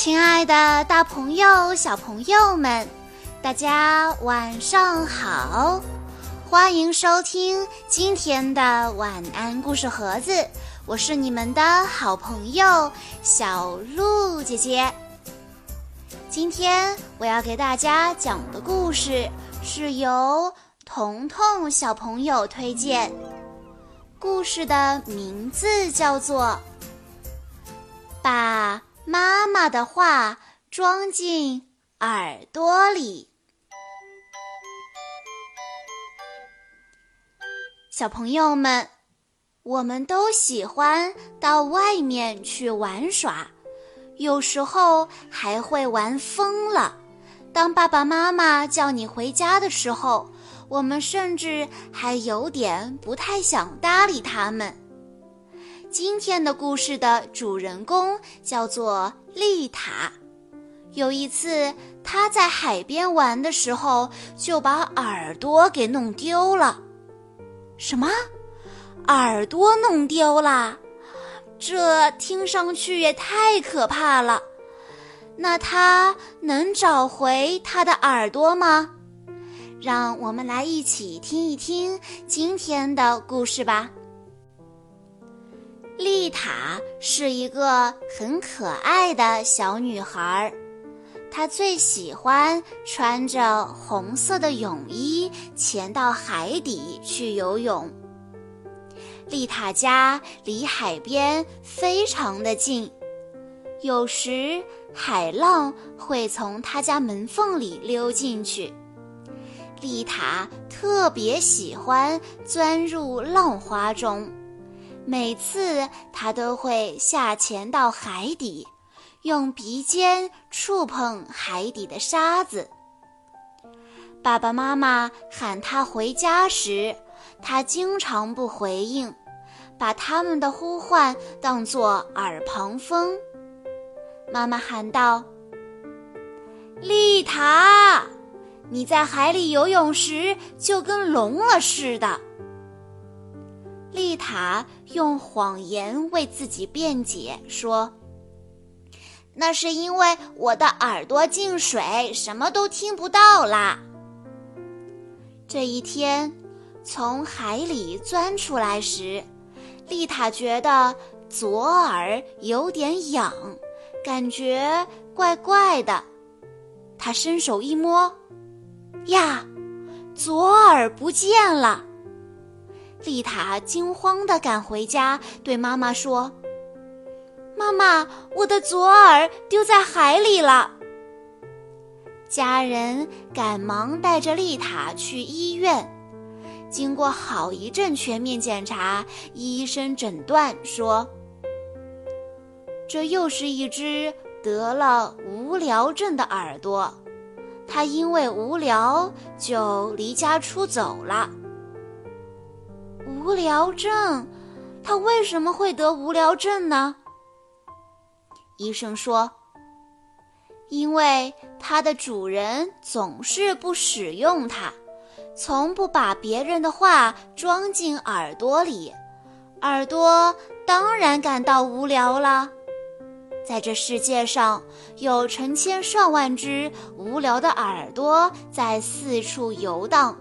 亲爱的，大朋友、小朋友们，大家晚上好！欢迎收听今天的晚安故事盒子，我是你们的好朋友小鹿姐姐。今天我要给大家讲的故事是由彤彤小朋友推荐，故事的名字叫做《把》。妈妈的话装进耳朵里。小朋友们，我们都喜欢到外面去玩耍，有时候还会玩疯了。当爸爸妈妈叫你回家的时候，我们甚至还有点不太想搭理他们。今天的故事的主人公叫做丽塔。有一次，她在海边玩的时候，就把耳朵给弄丢了。什么？耳朵弄丢了？这听上去也太可怕了。那她能找回她的耳朵吗？让我们来一起听一听今天的故事吧。丽塔是一个很可爱的小女孩，她最喜欢穿着红色的泳衣潜到海底去游泳。丽塔家离海边非常的近，有时海浪会从她家门缝里溜进去。丽塔特别喜欢钻入浪花中。每次他都会下潜到海底，用鼻尖触碰海底的沙子。爸爸妈妈喊他回家时，他经常不回应，把他们的呼唤当作耳旁风。妈妈喊道：“丽塔，你在海里游泳时就跟聋了似的。”丽塔用谎言为自己辩解说：“那是因为我的耳朵进水，什么都听不到啦。”这一天，从海里钻出来时，丽塔觉得左耳有点痒，感觉怪怪的。她伸手一摸，呀，左耳不见了。丽塔惊慌地赶回家，对妈妈说：“妈妈，我的左耳丢在海里了。”家人赶忙带着丽塔去医院。经过好一阵全面检查，医生诊断说：“这又是一只得了无聊症的耳朵，它因为无聊就离家出走了。”无聊症，他为什么会得无聊症呢？医生说，因为它的主人总是不使用它，从不把别人的话装进耳朵里，耳朵当然感到无聊了。在这世界上，有成千上万只无聊的耳朵在四处游荡。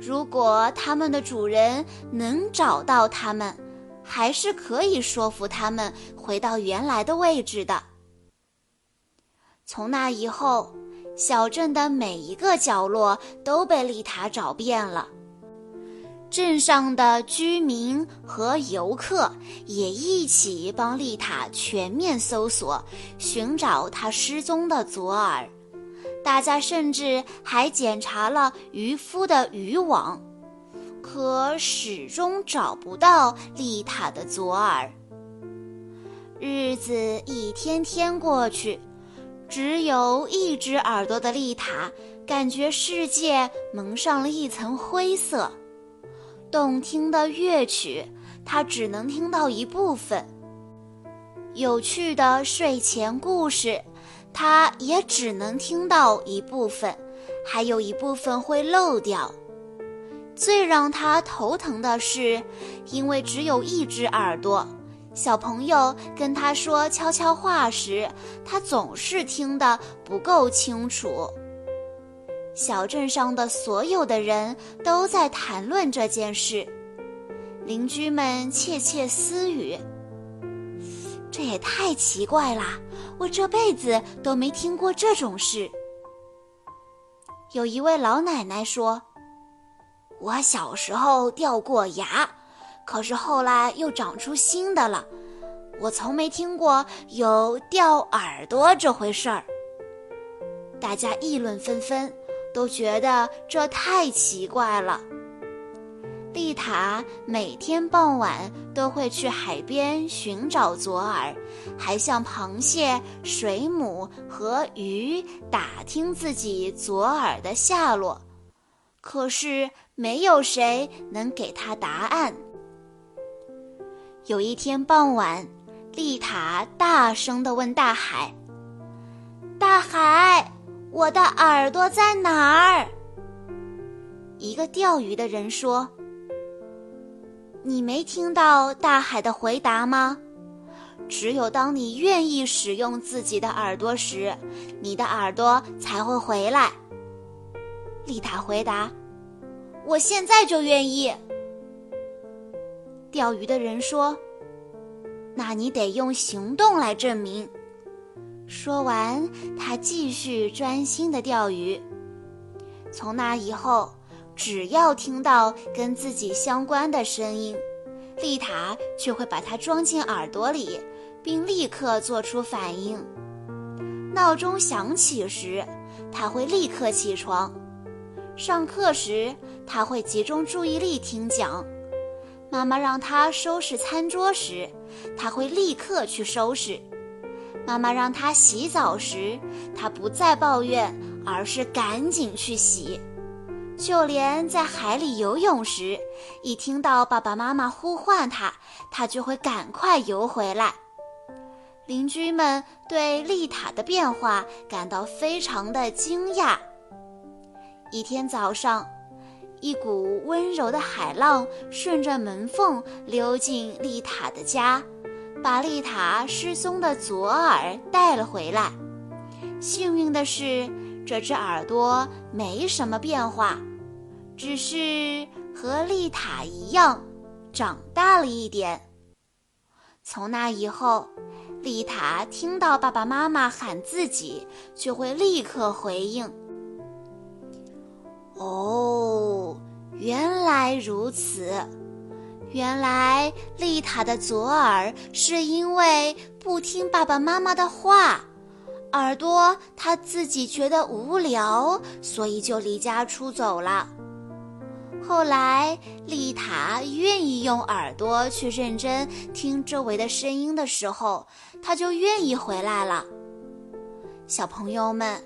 如果他们的主人能找到他们，还是可以说服他们回到原来的位置的。从那以后，小镇的每一个角落都被丽塔找遍了，镇上的居民和游客也一起帮丽塔全面搜索，寻找她失踪的左耳。大家甚至还检查了渔夫的渔网，可始终找不到丽塔的左耳。日子一天天过去，只有一只耳朵的丽塔感觉世界蒙上了一层灰色。动听的乐曲，她只能听到一部分；有趣的睡前故事。他也只能听到一部分，还有一部分会漏掉。最让他头疼的是，因为只有一只耳朵，小朋友跟他说悄悄话时，他总是听得不够清楚。小镇上的所有的人都在谈论这件事，邻居们窃窃私语：“这也太奇怪啦！我这辈子都没听过这种事。”有一位老奶奶说：“我小时候掉过牙。”可是后来又长出新的了，我从没听过有掉耳朵这回事儿。大家议论纷纷，都觉得这太奇怪了。丽塔每天傍晚都会去海边寻找左耳，还向螃蟹、水母和鱼打听自己左耳的下落，可是没有谁能给他答案。有一天傍晚，丽塔大声地问大海：“大海，我的耳朵在哪儿？”一个钓鱼的人说：“你没听到大海的回答吗？只有当你愿意使用自己的耳朵时，你的耳朵才会回来。”丽塔回答：“我现在就愿意。”钓鱼的人说：“那你得用行动来证明。”说完，他继续专心的钓鱼。从那以后，只要听到跟自己相关的声音，丽塔就会把它装进耳朵里，并立刻做出反应。闹钟响起时，他会立刻起床；上课时，他会集中注意力听讲。妈妈让他收拾餐桌时，他会立刻去收拾；妈妈让他洗澡时，他不再抱怨，而是赶紧去洗。就连在海里游泳时，一听到爸爸妈妈呼唤他，他就会赶快游回来。邻居们对丽塔的变化感到非常的惊讶。一天早上。一股温柔的海浪顺着门缝溜进丽塔的家，把丽塔失踪的左耳带了回来。幸运的是，这只耳朵没什么变化，只是和丽塔一样长大了一点。从那以后，丽塔听到爸爸妈妈喊自己，就会立刻回应。哦，原来如此，原来丽塔的左耳是因为不听爸爸妈妈的话，耳朵他自己觉得无聊，所以就离家出走了。后来丽塔愿意用耳朵去认真听周围的声音的时候，她就愿意回来了。小朋友们，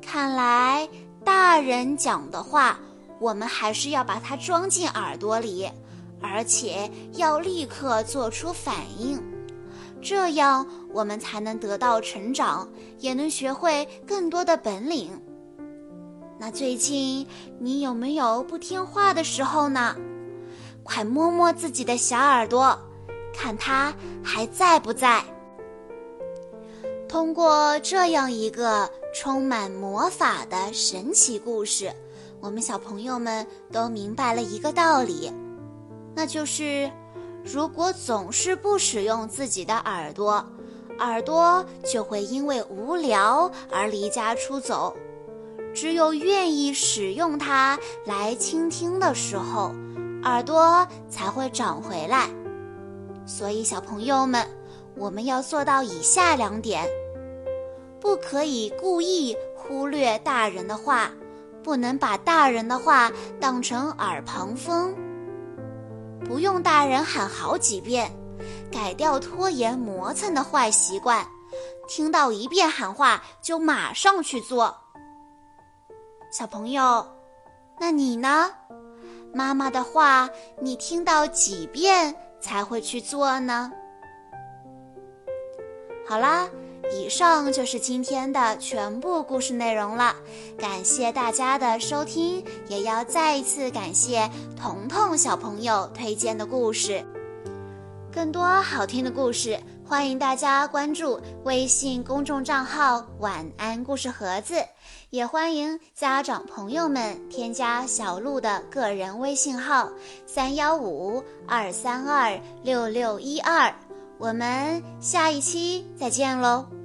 看来。大人讲的话，我们还是要把它装进耳朵里，而且要立刻做出反应，这样我们才能得到成长，也能学会更多的本领。那最近你有没有不听话的时候呢？快摸摸自己的小耳朵，看它还在不在。通过这样一个。充满魔法的神奇故事，我们小朋友们都明白了一个道理，那就是，如果总是不使用自己的耳朵，耳朵就会因为无聊而离家出走；只有愿意使用它来倾听的时候，耳朵才会长回来。所以，小朋友们，我们要做到以下两点。不可以故意忽略大人的话，不能把大人的话当成耳旁风。不用大人喊好几遍，改掉拖延磨蹭的坏习惯。听到一遍喊话就马上去做。小朋友，那你呢？妈妈的话你听到几遍才会去做呢？好啦。以上就是今天的全部故事内容了，感谢大家的收听，也要再一次感谢彤彤小朋友推荐的故事。更多好听的故事，欢迎大家关注微信公众账号“晚安故事盒子”，也欢迎家长朋友们添加小鹿的个人微信号三幺五二三二六六一二。我们下一期再见喽！